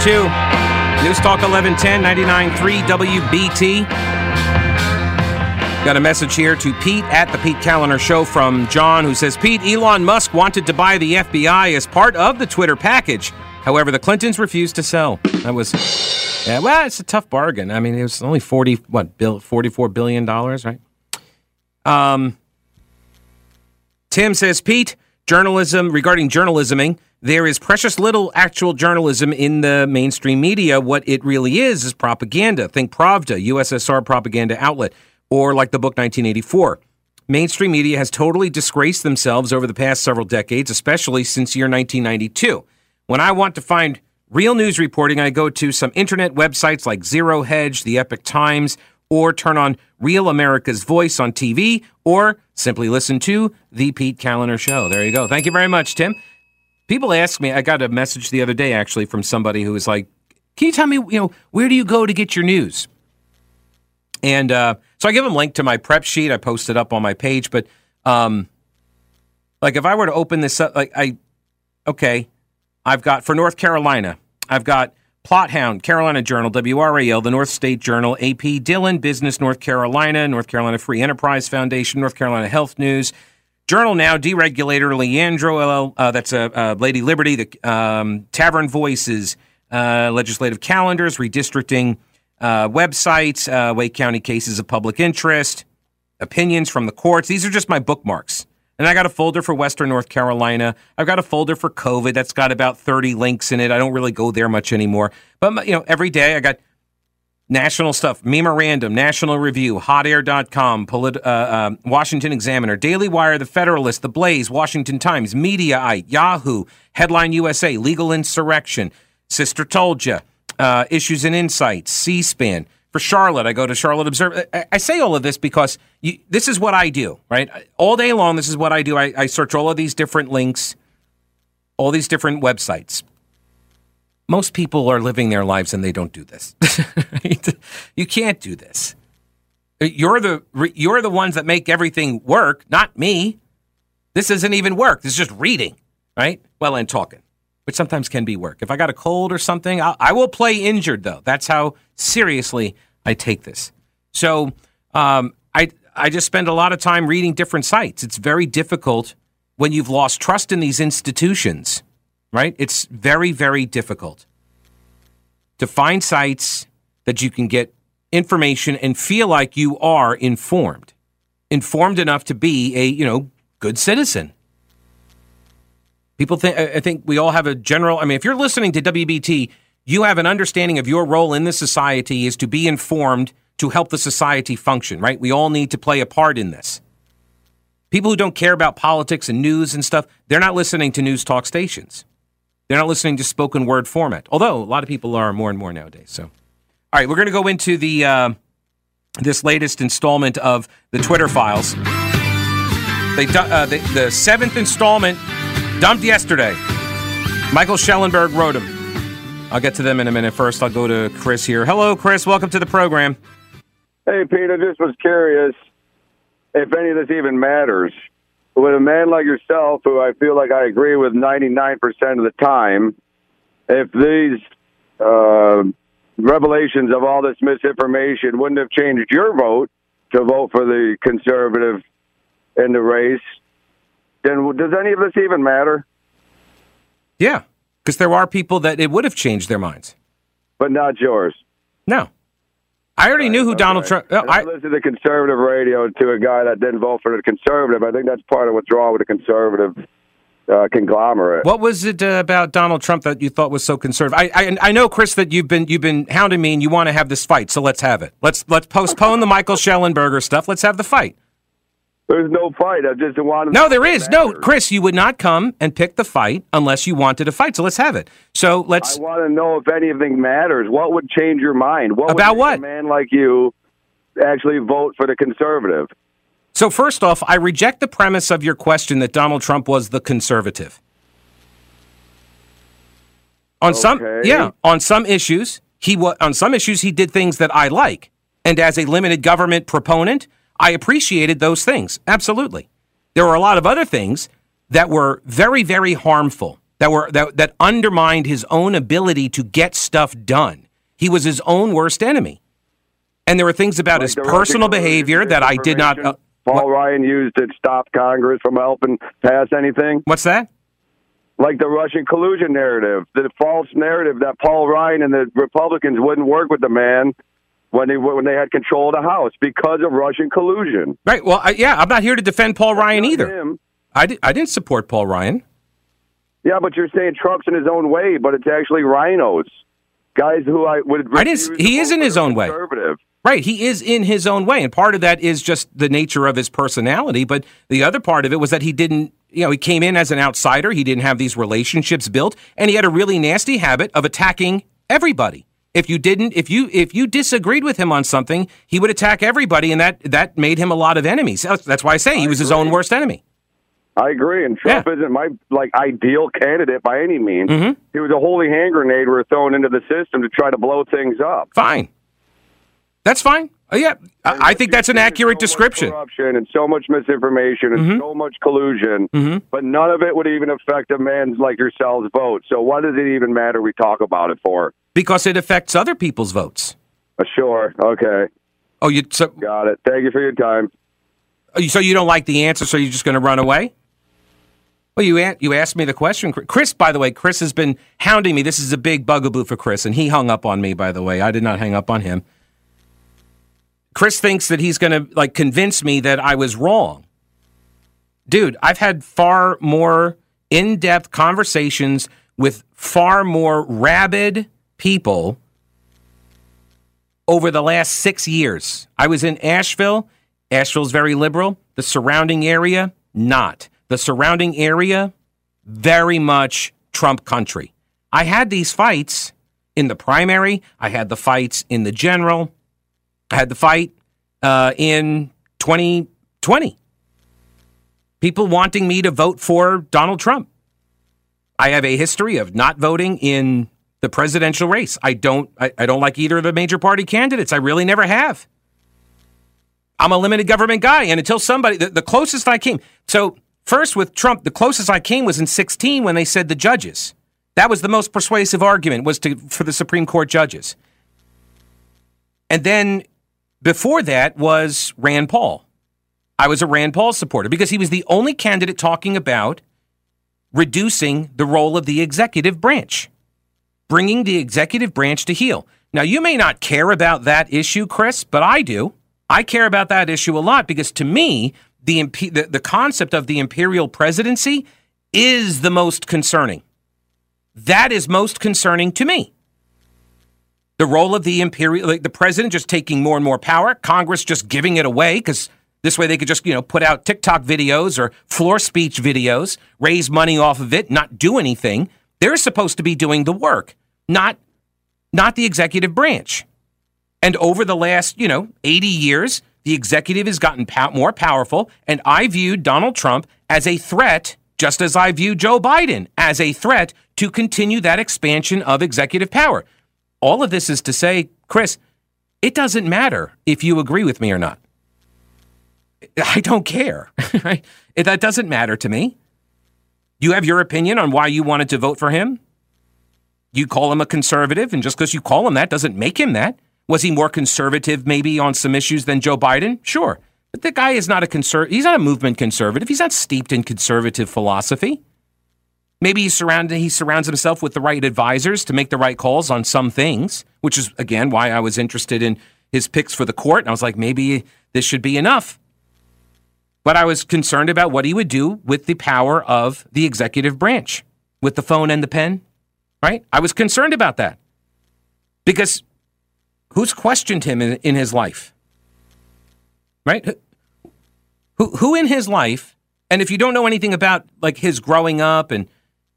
two. News Talk 1110, 99.3 WBT. Got a message here to Pete at the Pete Kaliner Show from John, who says Pete, Elon Musk wanted to buy the FBI as part of the Twitter package. However, the Clintons refused to sell. That was, yeah, well, it's a tough bargain. I mean, it was only 40, what, bill, $44 billion, right? Um, Tim says, Pete, journalism, regarding journalisming, there is precious little actual journalism in the mainstream media. What it really is is propaganda. Think Pravda, USSR propaganda outlet or like the book 1984. Mainstream media has totally disgraced themselves over the past several decades, especially since year 1992. When I want to find real news reporting, I go to some internet websites like Zero Hedge, the Epoch Times, or turn on Real America's Voice on TV, or simply listen to The Pete Kaliner Show. There you go. Thank you very much, Tim. People ask me, I got a message the other day actually from somebody who was like, Can you tell me, you know, where do you go to get your news? And uh, so I give them link to my prep sheet. I post it up on my page. But um, like if I were to open this up, like I, okay, I've got for North Carolina, I've got Plot Hound, Carolina Journal, WRAL, the North State Journal, AP, Dillon, Business, North Carolina, North Carolina Free Enterprise Foundation, North Carolina Health News, Journal Now, Deregulator, Leandro, uh, that's a uh, Lady Liberty, the um, Tavern Voices, uh, Legislative Calendars, Redistricting uh, websites, uh, Wake County cases of public interest, opinions from the courts. These are just my bookmarks. And I got a folder for Western North Carolina. I've got a folder for COVID that's got about 30 links in it. I don't really go there much anymore. But, you know, every day I got national stuff, Memorandum, National Review, HotAir.com, Polit- uh, uh, Washington Examiner, Daily Wire, The Federalist, The Blaze, Washington Times, Mediaite, Yahoo, Headline USA, Legal Insurrection, Sister Toldjah, uh, issues and insights, C-SPAN. For Charlotte, I go to Charlotte Observer. I, I say all of this because you, this is what I do, right? All day long, this is what I do. I, I search all of these different links, all these different websites. Most people are living their lives and they don't do this. you can't do this. You're the you're the ones that make everything work, not me. This isn't even work. This is just reading, right? Well, and talking which sometimes can be work. If I got a cold or something, I'll, I will play injured, though. That's how seriously I take this. So um, I, I just spend a lot of time reading different sites. It's very difficult when you've lost trust in these institutions, right? It's very, very difficult to find sites that you can get information and feel like you are informed, informed enough to be a, you know, good citizen. People think, I think we all have a general, I mean, if you're listening to WBT, you have an understanding of your role in the society is to be informed to help the society function, right? We all need to play a part in this. People who don't care about politics and news and stuff, they're not listening to news talk stations. They're not listening to spoken word format, although a lot of people are more and more nowadays. So, all right, we're going to go into the uh, this latest installment of the Twitter files. They, uh, the, the seventh installment Dumped yesterday. Michael Schellenberg wrote them. I'll get to them in a minute. First, I'll go to Chris here. Hello, Chris. Welcome to the program. Hey, Peter. Just was curious if any of this even matters. With a man like yourself, who I feel like I agree with 99% of the time, if these uh, revelations of all this misinformation wouldn't have changed your vote to vote for the conservative in the race, then does any of this even matter? Yeah, because there are people that it would have changed their minds, but not yours. No, I already right, knew who. Donald Trump. Uh, I listened to conservative radio to a guy that didn't vote for the conservative. I think that's part of what's wrong with the conservative uh, conglomerate. What was it uh, about Donald Trump that you thought was so conservative? I, I, I know, Chris, that you've been you've been hounding me and you want to have this fight, so let's have it. Let's let's postpone the Michael Shellenberger stuff. Let's have the fight. There's no fight. I just want. To No, there is no, Chris. You would not come and pick the fight unless you wanted a fight. So let's have it. So let's. I want to know if anything matters. What would change your mind? What about what? A man like you actually vote for the conservative. So first off, I reject the premise of your question that Donald Trump was the conservative. On okay. some, yeah, on some issues, he was on some issues he did things that I like, and as a limited government proponent. I appreciated those things. Absolutely. There were a lot of other things that were very, very harmful that were that, that undermined his own ability to get stuff done. He was his own worst enemy. And there were things about Like his personal behavior that I did not. Uh, Paul what- Ryan used to stop Congress from helping pass anything. what's that? Like the Russian collusion narrative, the false narrative that Paul Ryan and the Republicans wouldn't work with the man when they when they had control of the House because of Russian collusion. Right. Well, I, yeah, I'm not here to defend Paul Ryan either. him. I, di- I didn't support Paul Ryan. Yeah, but you're saying Trump's in his own way, but it's actually RINOs, guys who I would. I didn't he is in his own way. Conservative. Right. He is in his own way. And part of that is just the nature of his personality. But the other part of it was that he didn't, you know, he came in as an outsider. He didn't have these relationships built. And he had a really nasty habit of attacking everybody. If you didn't, if you if you disagreed with him on something, he would attack everybody, and that that made him a lot of enemies. That's, why I say he was his own worst enemy. I agree, and Trump isn't my like ideal candidate by any means. Mm-hmm. He was a holy hand grenade we were thrown into the system to try to blow things up. Fine. That's fine. Oh, yeah, I, I think that's an accurate so description. Mm-hmm. corruption and so much misinformation and so much collusion, but none of it would even affect a man like yourselves' vote. So what does it even matter? We talk about it for? Because it affects other people's votes. Uh, sure. Okay. Oh, you so Got it. Thank you for your time. Oh, so you don't like the answer, so you're just going to run away? Well, you a- you asked me the question, Chris. By the way, Chris has been hounding me. This is a big bugaboo for Chris, and he hung up on me. By the way, I did not hang up on him. Chris thinks that he's going to like convince me that I was wrong. Dude, I've had far more in-depth conversations with far more rabid people over the last six years. I was in Asheville. Asheville's very liberal. The surrounding area, not. The surrounding area, very much Trump country. I had these fights in the primary. I had the fights in the general. I had the fight uh, in 2020. People wanting me to vote for Donald Trump. I have a history of not voting in the presidential race. I don't I, I don't like either of the major party candidates. I really never have. I'm a limited government guy, and until somebody the, the closest I came. So first with Trump, the closest I came was in 16 when they said the judges. That was the most persuasive argument was to for the Supreme Court judges. And then before that was Rand Paul. I was a Rand Paul supporter because he was the only candidate talking about reducing the role of the executive branch, bringing the executive branch to heel. Now, you may not care about that issue, Chris, but I do. I care about that issue a lot because to me, the, the, the concept of the imperial presidency is the most concerning. That is most concerning to me. The role of the imperial, like the president just taking more and more power, Congress just giving it away because this way they could just, you know, put out TikTok videos or floor speech videos, raise money off of it, not do anything. They're supposed to be doing the work, not not the executive branch. And over the last, you know, 80 years, the executive has gotten pow- more powerful, and I viewed Donald Trump as a threat, just as I view Joe Biden as a threat to continue that expansion of executive power. All of this is to say, Chris, it doesn't matter if you agree with me or not. I don't care. Right? That doesn't matter to me. You have your opinion on why you wanted to vote for him. You call him a conservative, and just because you call him that doesn't make him that. Was he more conservative maybe on some issues than Joe Biden? Sure. But the guy is not a conser- he's not a movement conservative. He's not steeped in conservative philosophy. Maybe he surrounds himself with the right advisors to make the right calls on some things, which is again why I was interested in his picks for the court. And I was like, maybe this should be enough. But I was concerned about what he would do with the power of the executive branch, with the phone and the pen, right? I was concerned about that. Because who's questioned him in, in his life? Right? Who, who in his life, and if you don't know anything about like his growing up and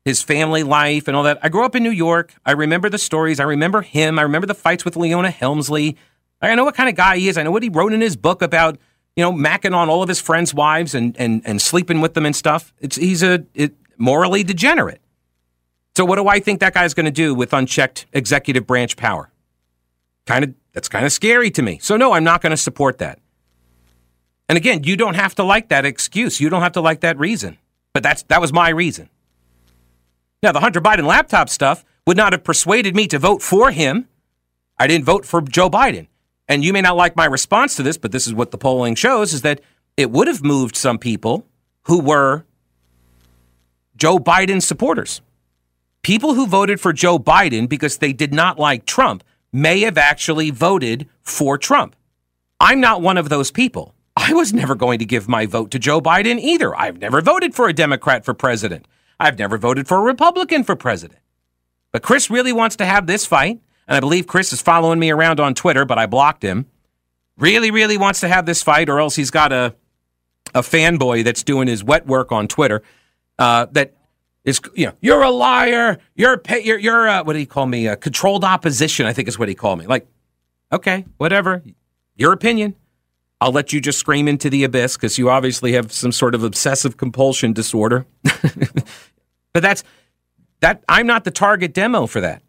his family life and all that, I grew up in New York. I remember the stories. I remember him. I remember the fights with Leona Helmsley. I know what kind of guy he is. I know what he wrote in his book about you know, macking on all of his friends' wives and and and sleeping with them and stuff. It's he's a it, morally degenerate. So what do I think that guy's going to do with unchecked executive branch power? Kind of that's kind of scary to me. So no, I'm not going to support that. And again, you don't have to like that excuse. You don't have to like that reason. But that's that was my reason. Now, the Hunter Biden laptop stuff would not have persuaded me to vote for him. I didn't vote for Joe Biden. And you may not like my response to this, but this is what the polling shows is that it would have moved some people who were Joe Biden supporters. People who voted for Joe Biden because they did not like Trump may have actually voted for Trump. I'm not one of those people. I was never going to give my vote to Joe Biden either. I've never voted for a Democrat for president. I've never voted for a Republican for president. But Chris really wants to have this fight, and I believe Chris is following me around on Twitter, but I blocked him. Really, really wants to have this fight, or else he's got a a fanboy that's doing his wet work on Twitter uh, that is, you know, you're a liar. You're you're you're uh, what do you call me? A controlled opposition, I think is what he called me. Like, okay, whatever, your opinion. I'll let you just scream into the abyss because you obviously have some sort of obsessive compulsion disorder. but that's that. I'm not the target demo for that.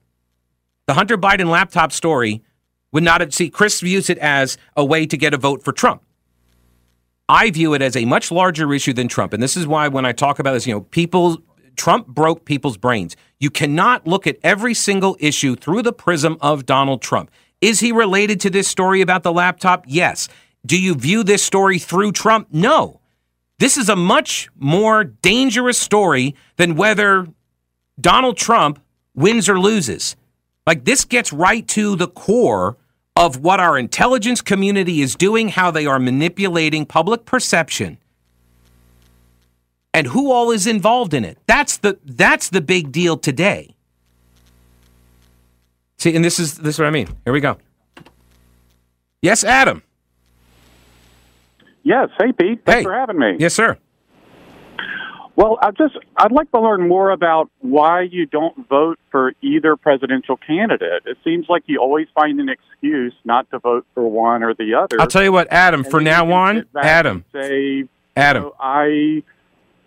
The Hunter Biden laptop story would not have. See, Chris views it as a way to get a vote for Trump. I view it as a much larger issue than Trump, and this is why when I talk about this, you know, people Trump broke people's brains. You cannot look at every single issue through the prism of Donald Trump. Is he related to this story about the laptop? Yes. Do you view this story through Trump? No. This is a much more dangerous story than whether Donald Trump wins or loses. Like, this gets right to the core of what our intelligence community is doing, how they are manipulating public perception, and who all is involved in it. That's the that's the big deal today. See, and this is this is what I mean. Here we go. Yes, Adam. Yes. Hey, Pete. Thanks Hey. for having me. Yes, sir. Well, I just I'd like to learn more about why you don't vote for either presidential candidate. It seems like you always find an excuse not to vote for one or the other. I'll tell you what, Adam. And For now on, Adam, say, Adam. "Oh, I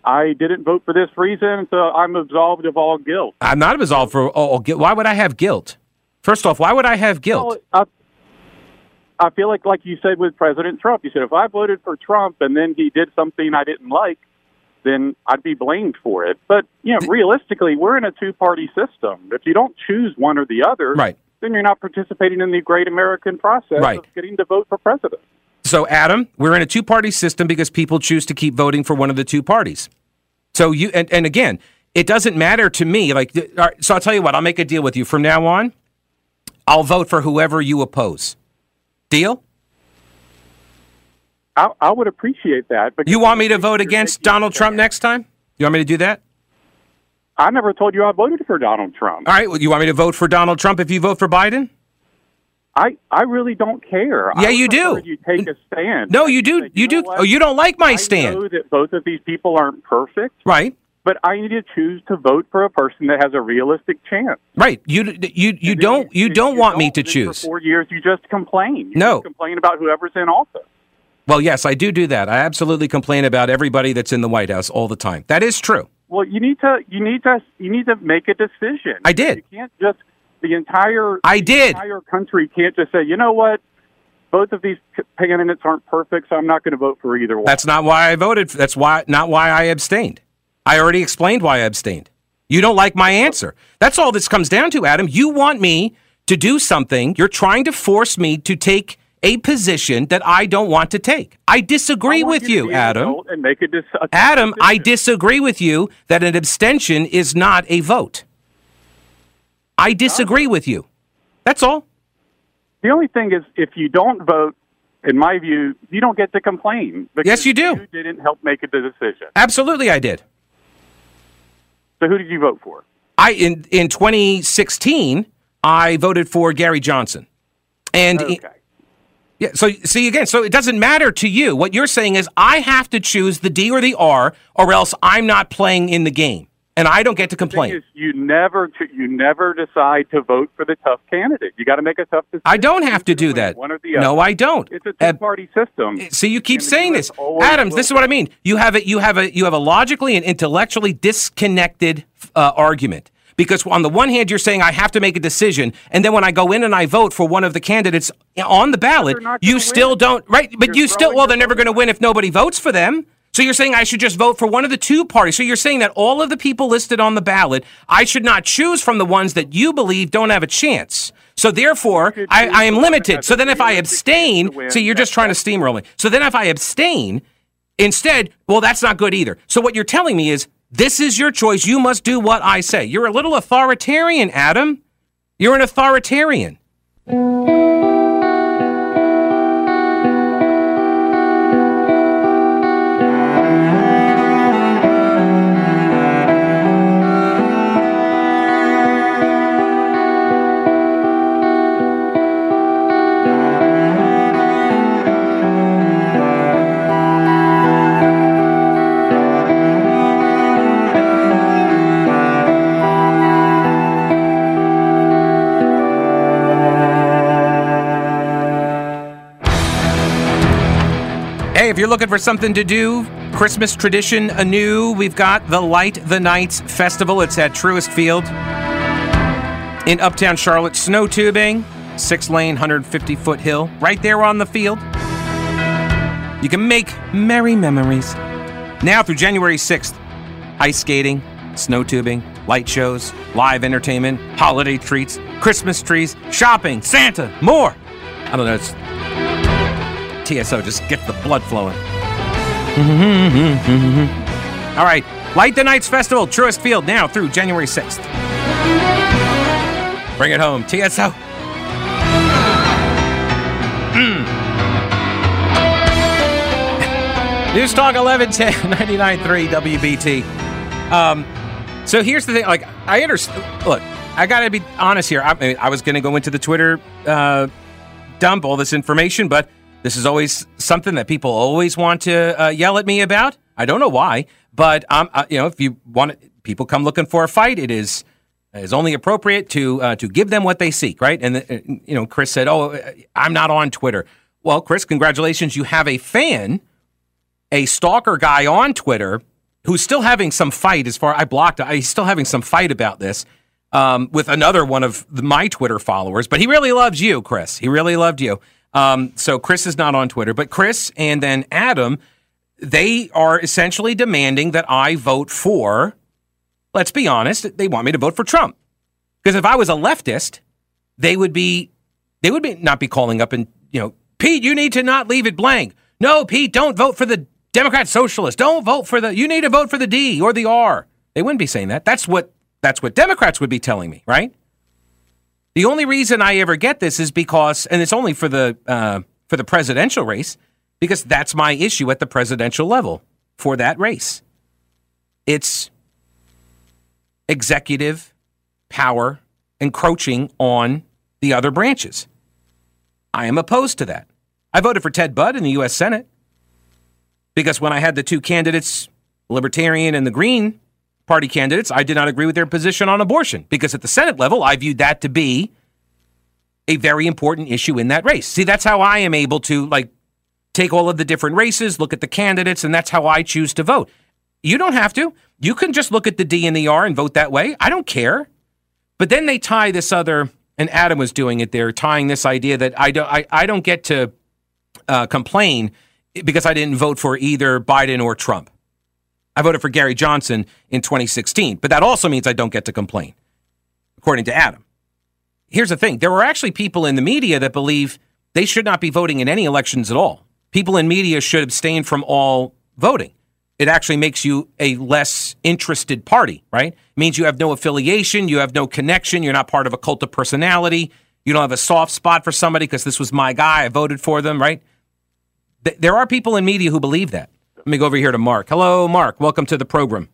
I didn't vote for this reason, so I'm absolved of all guilt. I'm not absolved for. Oh, guilt. why would I have guilt? First off, why would I have guilt? Well, I, I feel like, like you said with President Trump, you said if I voted for Trump and then he did something I didn't like, then I'd be blamed for it. But you know, realistically, we're in a two-party system. If you don't choose one or the other, Right. then you're not participating in the great American process Right. of getting to vote for president. So, Adam, we're in a two party system because people choose to keep voting for one of the two parties. So, you, and, and again, it doesn't matter to me. Like, right, so I'll tell you what, I'll make a deal with you. From now on, I'll vote for whoever you oppose. Deal? I, I would appreciate that. You want me to vote against Donald Trump next time? You want me to do that? I never told you I voted for Donald Trump. All right. Well, you want me to vote for Donald Trump if you vote for Biden? I, I really don't care. Yeah, I you do. You take a stand. No, you do. Say, You know do. what? Oh, you don't like my I stand. I know that both of these people aren't perfect, Right. but I need to choose to vote for a person that has a realistic chance. Right. You you you And don't you don't want me don't, to choose. For four years, you just complain. You No. just complain about whoever's in office. Well, yes, I do do that. I absolutely complain about everybody that's in the White House all the time. That is true. Well, you need to you need to you need to make a decision. I did. You can't just the entire I the did. entire country can't just say, you know what, both of these candidates aren't perfect, so I'm not going to vote for either one. That's not why I voted. That's why not why I abstained. I already explained why I abstained. You don't like my answer. That's all this comes down to, Adam. You want me to do something. You're trying to force me to take a position that I don't want to take. I disagree I with to you, Adam. and make a, dis- a Adam, I disagree with you that an abstention is not a vote. I disagree with you. That's all. The only thing is, if you don't vote, in my view, you don't get to complain. Yes, you do. You didn't help make a decision. Absolutely, I did. So who did you vote for? I in in 2016, I voted for Gary Johnson, and Okay. Yeah. So see again. So it doesn't matter to you. What you're saying is I have to choose the D or the R, or else I'm not playing in the game, and I don't get to complain. is, you never you never decide to vote for the tough candidate. You got to make a tough decision. I don't have to do that. One or the other. No, I don't. It's a Uh, two-party system. See, you keep saying this, Adams. will. This is what I mean. You have a you have a you have a logically and intellectually disconnected uh, argument because on the one hand you're saying I have to make a decision, and then when I go in and I vote for one of the candidates on the ballot, you still win. don't right. But You're you still well they're never going to win if nobody votes for them. So you're saying I should just vote for one of the two parties. So you're saying that all of the people listed on the ballot, I should not choose from the ones that you believe don't have a chance. So therefore, I, I am limited. So then if I abstain, see, you're just trying to steamroll me. So then if I abstain, instead, well, that's not good either. So what you're telling me is this is your choice. You must do what I say. You're a little authoritarian, Adam. You're an authoritarian. If you're looking for something to do, Christmas tradition anew, we've got the Light the Nights Festival. It's at Truist Field in Uptown Charlotte. Snow tubing, six lane, 150 foot hill, right there on the field. You can make merry memories. Now through January 6th, ice skating, snow tubing, light shows, live entertainment, holiday treats, Christmas trees, shopping, Santa, more. I don't know. It's TSO just get the blood flowing. All right, Light the Nights Festival, Truist Field, now through January 6th. Bring it home, TSO. News Talk 1110 99.3 WBT. Um, so here's the thing. Like, I understand. Look, I got to be honest here. I, I was going to go into the Twitter uh, dump all this information, but this is always something that people always want to uh, yell at me about. I don't know why, but um, uh, you know, if you want people come looking for a fight, it is is only appropriate to uh, to give them what they seek, right? And uh, you know, Chris said, "Oh, I'm not on Twitter." Well, Chris, congratulations, you have a fan, a stalker guy on Twitter who's still having some fight. As far I blocked, he's still having some fight about this um, with another one of the, my Twitter followers. But he really loves you, Chris. He really loved you. Um, so Chris is not on Twitter, but Chris and then Adam, they are essentially demanding that I vote for. Let's be honest, they want me to vote for Trump because if I was a leftist, they would be they would be not be calling up and you know Pete, you need to not leave it blank. No, Pete, don't vote for the Democrat Socialist. Don't vote for the. You need to vote for the D or the R. They wouldn't be saying that. That's what that's what Democrats would be telling me, right? The only reason I ever get this is because, and it's only for the uh, for the presidential race, because that's my issue at the presidential level for that race. It's executive power encroaching on the other branches. I am opposed to that. I voted for Ted Budd in the U.S. Senate because when I had the two candidates, Libertarian and the Green Party candidates, I did not agree with their position on abortion because at the Senate level, I viewed that to be a very important issue in that race. See, that's how I am able to like take all of the different races, look at the candidates, and that's how I choose to vote. You don't have to. You can just look at the D and the R and vote that way. I don't care. But then they tie this other, and Adam was doing it there, tying this idea that I don't, I, I don't get to uh, complain because I didn't vote for either Biden or Trump. I voted for Gary Johnson in 2016, but that also means I don't get to complain, according to Adam. Here's the thing there are actually people in the media that believe they should not be voting in any elections at all. People in media should abstain from all voting. It actually makes you a less interested party, right? It means you have no affiliation, you have no connection, you're not part of a cult of personality, you don't have a soft spot for somebody because this was my guy, I voted for them, right? there are people in media who believe that. Let me go over here to Mark. Hello, Mark. Welcome to the program.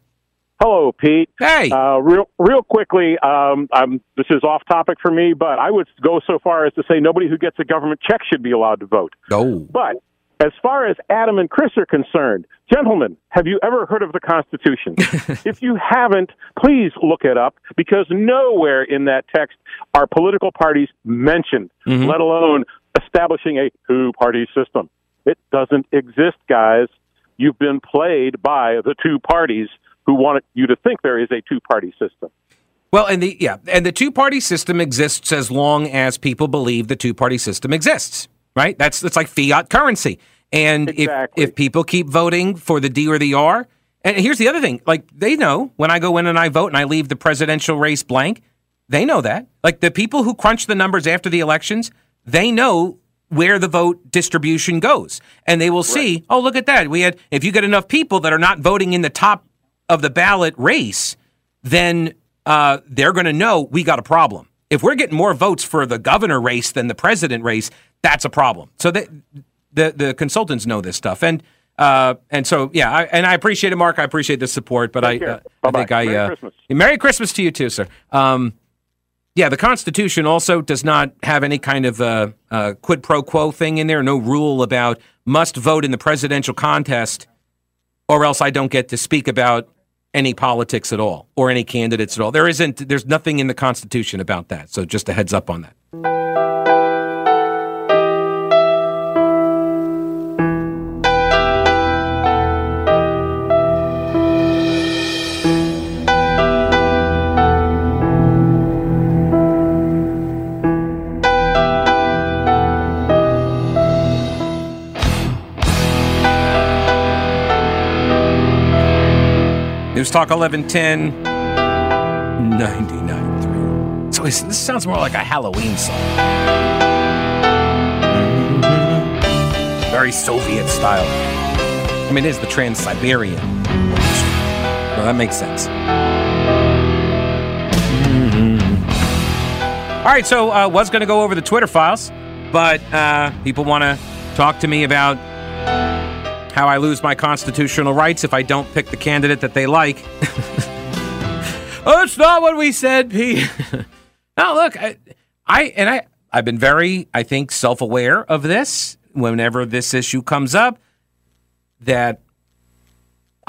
Hello, Pete. Hey. Uh, real, real quickly, um, this is off topic for me, but I would go so far as to say nobody who gets a government check should be allowed to vote. Oh. But as far as Adam and Chris are concerned, gentlemen, have you ever heard of the Constitution? if you haven't, please look it up because nowhere in that text are political parties mentioned, mm-hmm. let alone establishing a two party system. It doesn't exist, guys. You've been played by the two parties who want you to think there is a two party system. Well, and the yeah, and the two party system exists as long as people believe the two party system exists, right? That's it's like fiat currency. And Exactly. if if people keep voting for the D or the R, and here's the other thing, like they know when I go in and I vote and I leave the presidential race blank, they know that. Like the people who crunch the numbers after the elections, they know where the vote distribution goes. And they will see, oh, look at that. We had if you get enough people that are not voting in the top of the ballot race, then uh, they're going to know we got a problem. If we're getting more votes for the governor race than the president race, that's a problem. So they, the the consultants know this stuff, and uh, and so yeah, I, and I appreciate it, Mark. I appreciate the support, but I, uh, I think I Merry uh, Christmas. Merry Christmas to you too, sir. Um, yeah, the Constitution also does not have any kind of uh, uh, quid pro quo thing in there. No rule about must vote in the presidential contest, or else I don't get to speak about any politics at all or any candidates at all. There isn't. There's nothing in the Constitution about that. So just a heads up on that. Talk 1110 99.3. So this sounds more like a Halloween song. Very Soviet style. I mean, it is the Trans Siberian. Well, that makes sense. All right, so uh, was going to go over the Twitter files, but uh, people want to talk to me about how I lose my constitutional rights if I don't pick the candidate that they like. oh, it's not what we said, Pete. now, look, I, I and I, I've been very, I think, self-aware of this. Whenever this issue comes up, that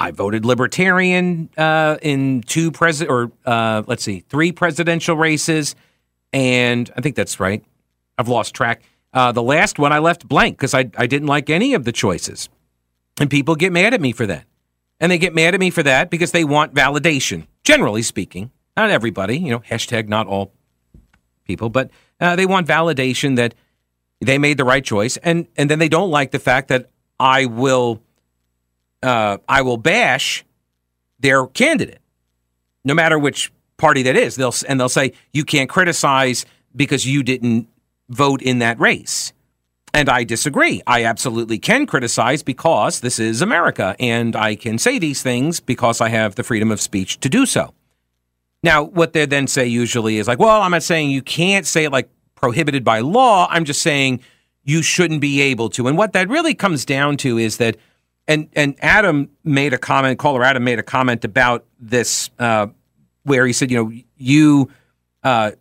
I voted Libertarian uh, in two president or uh, let's see, three presidential races, and I think that's right. I've lost track. Uh, the last one I left blank because I I didn't like any of the choices. And people get mad at me for that. And they get mad at me for that because they want validation, generally speaking. Not everybody, you know, hashtag not all people, but uh, they want validation that they made the right choice. And, and then they don't like the fact that I will, uh, I will bash their candidate, no matter which party that is. They'll, and they'll say, you can't criticize because you didn't vote in that race. And I disagree. I absolutely can criticize because this is America, and I can say these things because I have the freedom of speech to do so. Now, what they then say usually is like, well, I'm not saying you can't say it like prohibited by law. I'm just saying you shouldn't be able to. And what that really comes down to is that, and and Adam made a comment, caller Adam made a comment about this, uh, where he said, you know, you. Uh,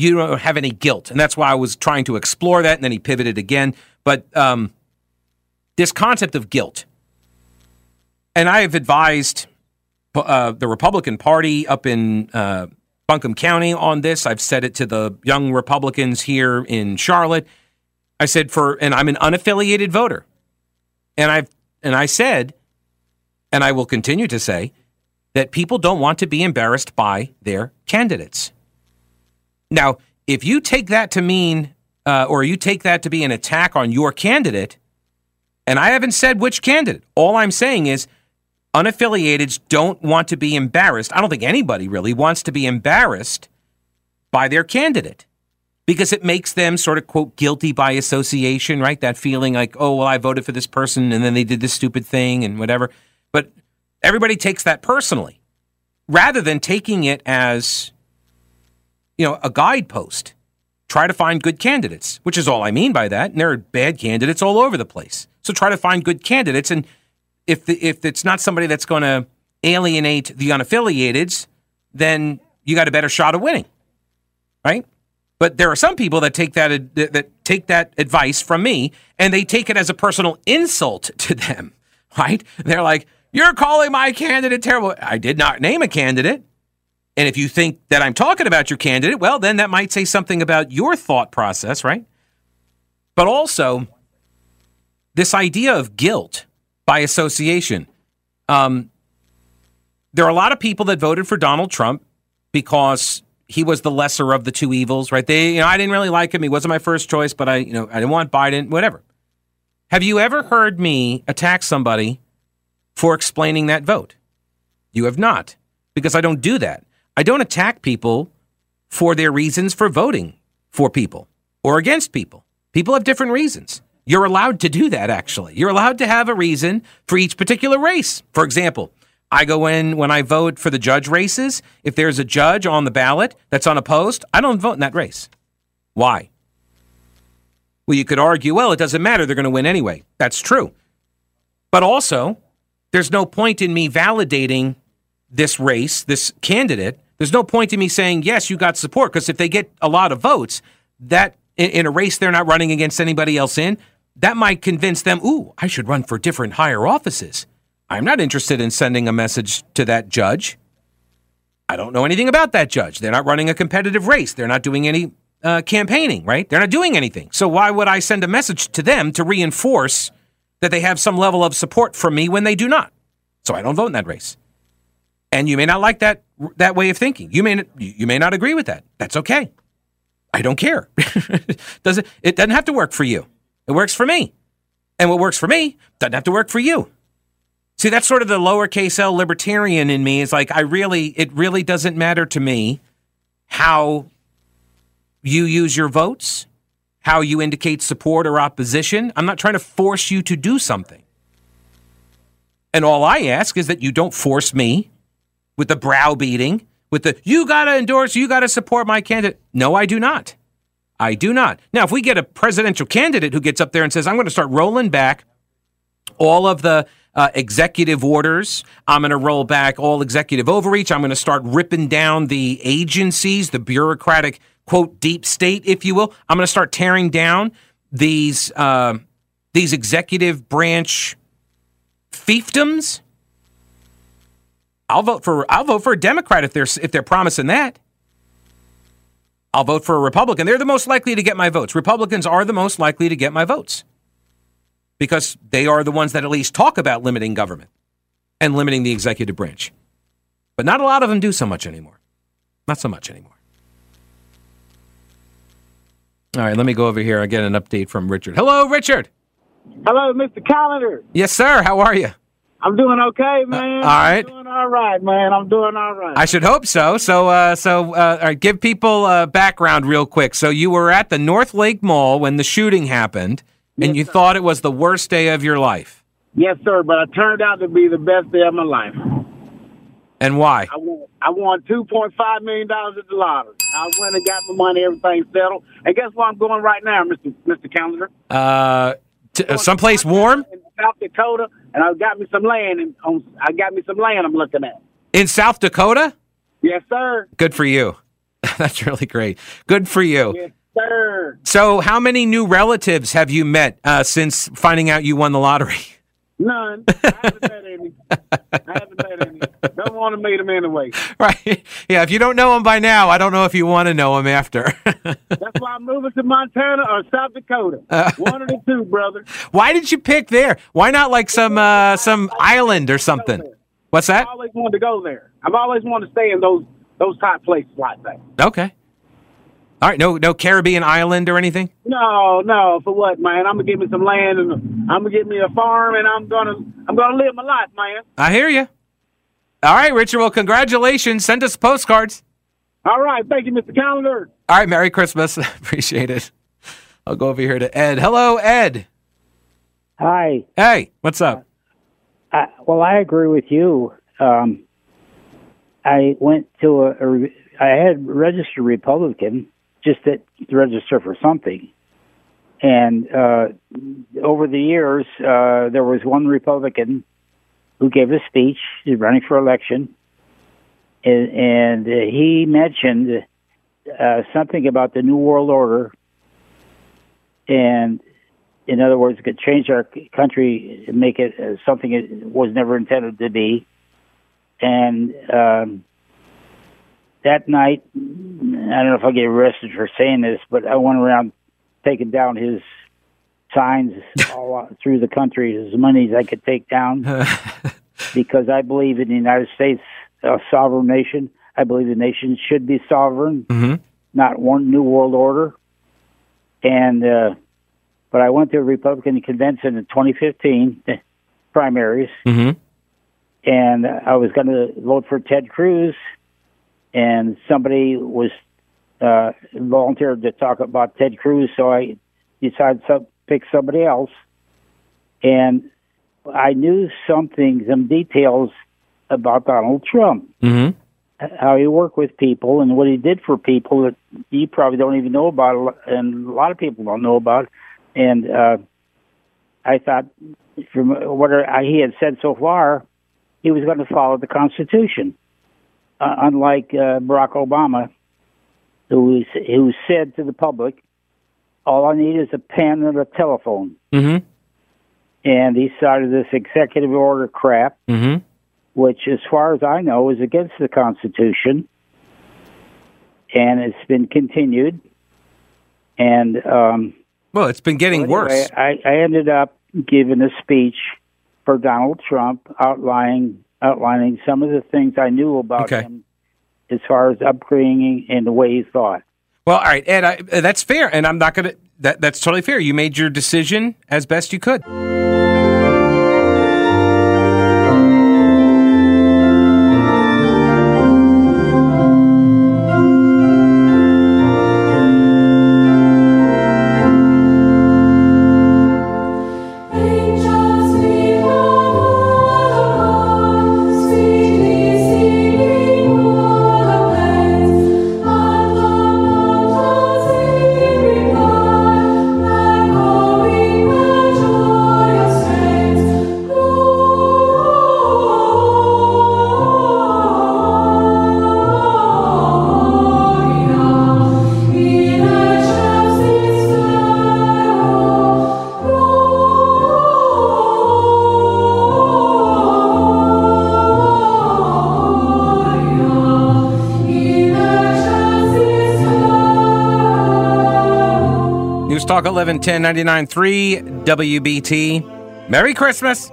you don't have any guilt. And that's why I was trying to explore that. And then he pivoted again. But um, this concept of guilt, and I have advised uh, the Republican Party up in uh, Buncombe County on this. I've said it to the young Republicans here in Charlotte. I said for, and I'm an unaffiliated voter, and I've and I said, and I will continue to say that people don't want to be embarrassed by their candidates. Now, if you take that to mean, uh, or you take that to be an attack on your candidate, and I haven't said which candidate, all I'm saying is unaffiliateds don't want to be embarrassed. I don't think anybody really wants to be embarrassed by their candidate because it makes them sort of, quote, guilty by association, right? That feeling like, oh, well, I voted for this person and then they did this stupid thing and whatever. But everybody takes that personally rather than taking it as you know, a guidepost. Try to find good candidates, which is all I mean by that. And there are bad candidates all over the place. So try to find good candidates. And if the, if it's not somebody that's going to alienate the unaffiliateds, then you got a better shot of winning, right? But there are some people that take that that, that take that advice from me and they take it as a personal insult to them, right? They're like, "You're calling my candidate terrible." I did not name a candidate. And if you think that I'm talking about your candidate, well, then that might say something about your thought process, right? But also, this idea of guilt by association. Um, there are a lot of people that voted for Donald Trump because he was the lesser of the two evils, right? They, you know, I didn't really like him. He wasn't my first choice, but I, you know, I didn't want Biden, whatever. Have you ever heard me attack somebody for explaining that vote? You have not, because I don't do that. I don't attack people for their reasons for voting for people or against people. People have different reasons. You're allowed to do that, actually. You're allowed to have a reason for each particular race. For example, I go in when I vote for the judge races. If there's a judge on the ballot that's unopposed, I don't vote in that race. Why? Well, you could argue, well, it doesn't matter. They're going to win anyway. That's true. But also, there's no point in me validating this race, this candidate. There's no point in me saying, yes, you got support, because if they get a lot of votes, that in, a race they're not running against anybody else in, that might convince them, ooh, I should run for different higher offices. I'm not interested in sending a message to that judge. I don't know anything about that judge. They're not running a competitive race. They're not doing any uh, campaigning, right? They're not doing anything. So why would I send a message to them to reinforce that they have some level of support from me when they do not? So I don't vote in that race. And you may not like that that way of thinking. You may you may not agree with that. That's okay. I don't care. does it? It doesn't have to work for you. It works for me. And what works for me doesn't have to work for you. See, that's sort of the lowercase l libertarian in me. Is like I really, it really doesn't matter to me how you use your votes, how you indicate support or opposition. I'm not trying to force you to do something. And all I ask is that you don't force me with the browbeating, with the you got to endorse, you got to support my candidate. No, I do not. I do not. Now, if we get a presidential candidate who gets up there and says, I'm going to start rolling back all of the uh, executive orders. I'm going to roll back all executive overreach. I'm going to start ripping down the agencies, the bureaucratic, quote, deep state, if you will. I'm going to start tearing down these, uh, these executive branch fiefdoms. I'll vote for I'll vote for a Democrat if they're if they're promising that. I'll vote for a Republican. They're the most likely to get my votes. Republicans are the most likely to get my votes because they are the ones that at least talk about limiting government and limiting the executive branch. But not a lot of them do so much anymore. Not so much anymore. All right, let me go over here. I get an update from Richard. Hello, Richard. Hello, Mr. Kaliner. Yes, sir. How are you? I'm doing okay, man. Uh, all right. I'm doing all right, man. I'm doing all right. I should hope so. So, uh, so, uh, all right, give people a background real quick. So, you were at the North Lake Mall when the shooting happened and you thought it was the worst day of your life. Yes, sir. But it turned out to be the best day of my life. And why? I won. I won two point five million dollars at the lottery. I went and got my money. Everything settled. And guess where I'm going right now, Mister Mister Kaliner? Uh, uh, someplace warm in South Dakota, and I got me some land. And on, I got me some land. I'm looking at. in South Dakota. Yes, sir. Good for you. That's really great. Good for you. Yes, sir. So, how many new relatives have you met uh, since finding out you won the lottery? None. I haven't met any. I haven't met any. Don't want to meet them anyway. right. Yeah. If you don't know him by now, I don't know if you want to know him after. That's why I'm moving to Montana or South Dakota. One of the two, brother. Why did you pick there? Why not like some uh, some island or something? What's that? I always wanted to go there. I've always wanted to stay in those those type places like that. Okay. All right. No no Caribbean island or anything. No, no, for what, man? I'm gonna get me some land and I'm gonna get me a farm and I'm gonna I'm gonna live my life, man. I hear you. All right, Richard. Well, congratulations. Send us postcards. All right, thank you, Mr. Kaliner. All right. Merry Christmas. Appreciate it. I'll go over here to Ed. Hello, Ed. Hi. Hey, what's up? I, well, I agree with you. Um, I went to a, a, I had registered Republican just to register for something. And uh, over the years, uh, there was one Republican who gave a speech running for election, and, and he mentioned uh, something about the New World Order, and in other words, could change our country and make it uh, something it was never intended to be. And um, that night, I don't know if I get arrested for saying this, but I went around taking down his signs all out through the country as many as I could take down because I believe in the United States, a sovereign nation. I believe the nation should be sovereign, Mm-hmm. not one new world order. And uh, but I went to a Republican convention in 2015 the primaries, Mm-hmm. and I was going to vote for Ted Cruz, and somebody was uh, volunteered to talk about Ted Cruz, so I decided to pick somebody else, and I knew something, some details about Donald Trump Mm-hmm. how he worked with people and what he did for people that you probably don't even know about, and a lot of people don't know about. And uh, I thought, from what he had said so far, he was going to follow the Constitution, uh, unlike uh, Barack Obama, who who said to the public, "All I need is a pen and a telephone." Mm-hmm. And he started this executive order crap Mm-hmm. which, as far as I know, is against the Constitution, and it's been continued. And um, Well, it's been getting anyway, worse. I, I ended up giving a speech for Donald Trump, outlining outlining some of the things I knew about Okay. him, as far as upbringing and the way he thought. Well, all right, Ed, I, that's fair, and I'm not gonna. That that's totally fair. You made your decision as best you could. 1110 99.3 WBT. Merry Christmas.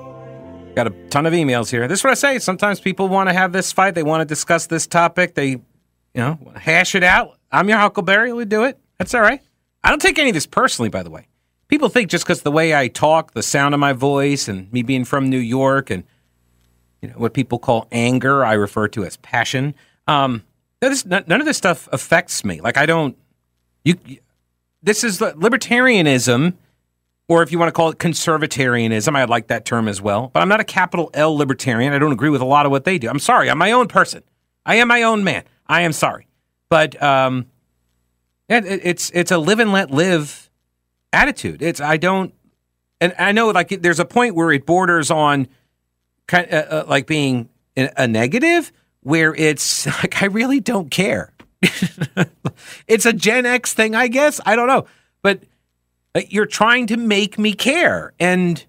Got a ton of emails here. This is what I say. Sometimes people want to have this fight. They want to discuss this topic. They, you know, hash it out. I'm your Huckleberry. We do it. That's all right. I don't take any of this personally, by the way. People think just because the way I talk, the sound of my voice, and me being from New York, and you know what people call anger, I refer to as passion. Um, none of this stuff affects me. Like I don't. You, this is libertarianism, or if you want to call it conservatarianism, I like that term as well. But I'm not a capital L libertarian. I don't agree with a lot of what they do. I'm sorry. I'm my own person. I am my own man. I am sorry. But um, it, it's it's a live and let live attitude. It's I don't, and I know like there's a point where it borders on kind uh, uh, like being a negative, where it's like I really don't care. it's a Gen X thing, I guess. I don't know, but uh, you're trying to make me care, and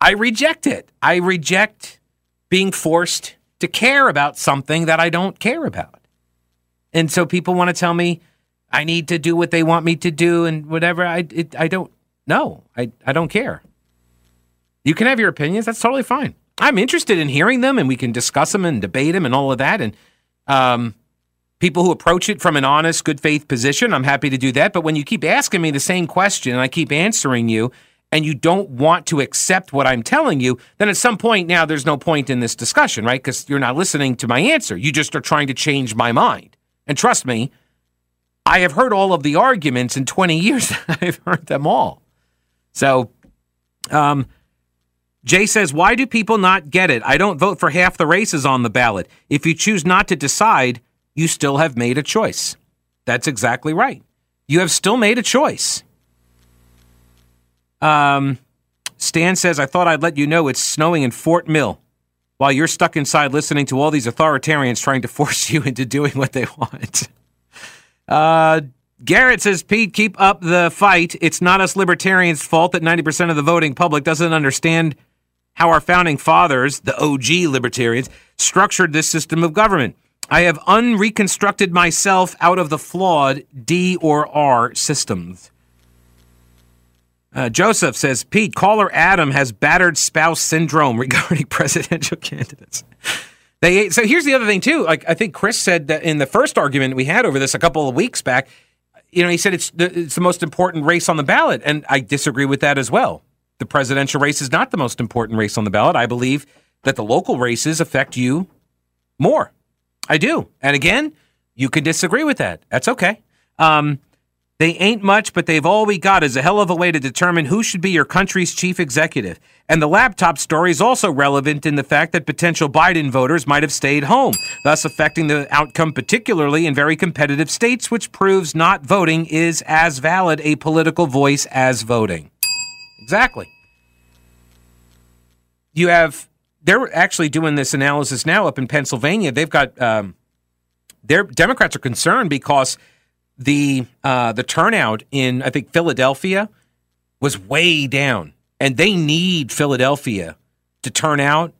I reject it. I reject being forced to care about something that I don't care about. And so people want to tell me I need to do what they want me to do and whatever. I it, I don't no. I I don't care. You can have your opinions. That's totally fine. I'm interested in hearing them, and we can discuss them and debate them and all of that. And um, people who approach it from an honest, good faith position, I'm happy to do that. But when you keep asking me the same question and I keep answering you, and you don't want to accept what I'm telling you, then at some point now there's no point in this discussion, right? Because you're not listening to my answer. You just are trying to change my mind. And trust me, I have heard all of the arguments in 20 years. I've heard them all. So, um, Jay says, Why do people not get it? I don't vote for half the races on the ballot. If you choose not to decide, you still have made a choice. That's exactly right. You have still made a choice. Um, Stan says, I thought I'd let you know it's snowing in Fort Mill while you're stuck inside listening to all these authoritarians trying to force you into doing what they want. Uh, Garrett says, Pete, keep up the fight. It's not us libertarians' fault that 90% of the voting public doesn't understand how our founding fathers, the OG libertarians, structured this system of government. I have unreconstructed myself out of the flawed D or R systems. Uh, Joseph says, Pete, caller Adam has battered spouse syndrome regarding presidential candidates. They so here's the other thing too. Like I think Chris said that in the first argument we had over this a couple of weeks back, you know, he said it's the, it's the most important race on the ballot, and I disagree with that as well. The presidential race is not the most important race on the ballot. I believe that the local races affect you more. I do. And again, you can disagree with that. That's okay. Um, they ain't much, but they've all we got is a hell of a way to determine who should be your country's chief executive. And the laptop story is also relevant in the fact that potential Biden voters might have stayed home, thus affecting the outcome, particularly in very competitive states, which proves not voting is as valid a political voice as voting. Exactly. You have, they're actually doing this analysis now up in Pennsylvania. They've got, um, their Democrats are concerned because the uh, the turnout in I think Philadelphia was way down, and they need Philadelphia to turn out,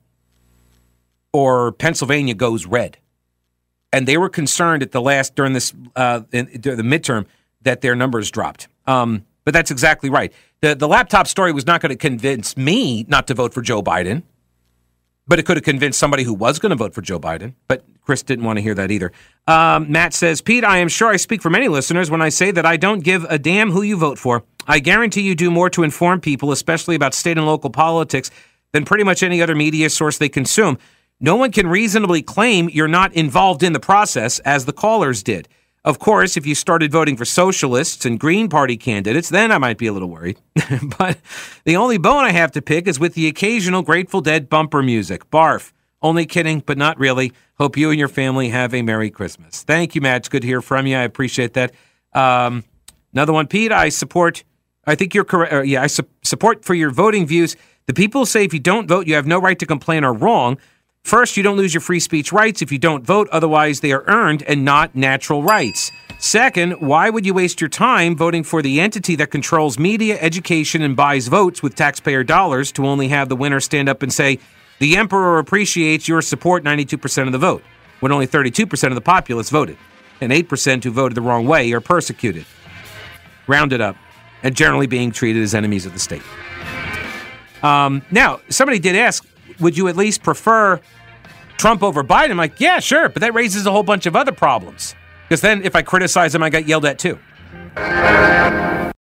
or Pennsylvania goes red. And they were concerned at the last during this uh, in, during the midterm that their numbers dropped. Um, but that's exactly right. the The laptop story was not going to convince me not to vote for Joe Biden. But it could have convinced somebody who was going to vote for Joe Biden. But Chris didn't want to hear that either. Um, Matt says, Pete, I am sure I speak for many listeners when I say that I don't give a damn who you vote for. I guarantee you do more to inform people, especially about state and local politics, than pretty much any other media source they consume. No one can reasonably claim you're not involved in the process, as the callers did. Of course, if you started voting for socialists and Green Party candidates, then I might be a little worried. but the only bone I have to pick is with the occasional Grateful Dead bumper music. Barf. Only kidding, but not really. Hope you and your family have a Merry Christmas. Thank you, Matt. It's good to hear from you. I appreciate that. Um, another one, Pete. I support. I think you're correct. uh, Yeah, I su- support for your voting views. The people say if you don't vote, you have no right to complain are wrong. First, you don't lose your free speech rights if you don't vote, otherwise, they are earned and not natural rights. Second, why would you waste your time voting for the entity that controls media, education, and buys votes with taxpayer dollars to only have the winner stand up and say, the emperor appreciates your support 92% of the vote, when only 32% of the populace voted, and 8% who voted the wrong way are persecuted, rounded up, and generally being treated as enemies of the state. Um, now, somebody did ask, would you at least prefer Trump over Biden? I'm like, yeah, sure, but that raises a whole bunch of other problems. Because then if I criticize him, I get yelled at too.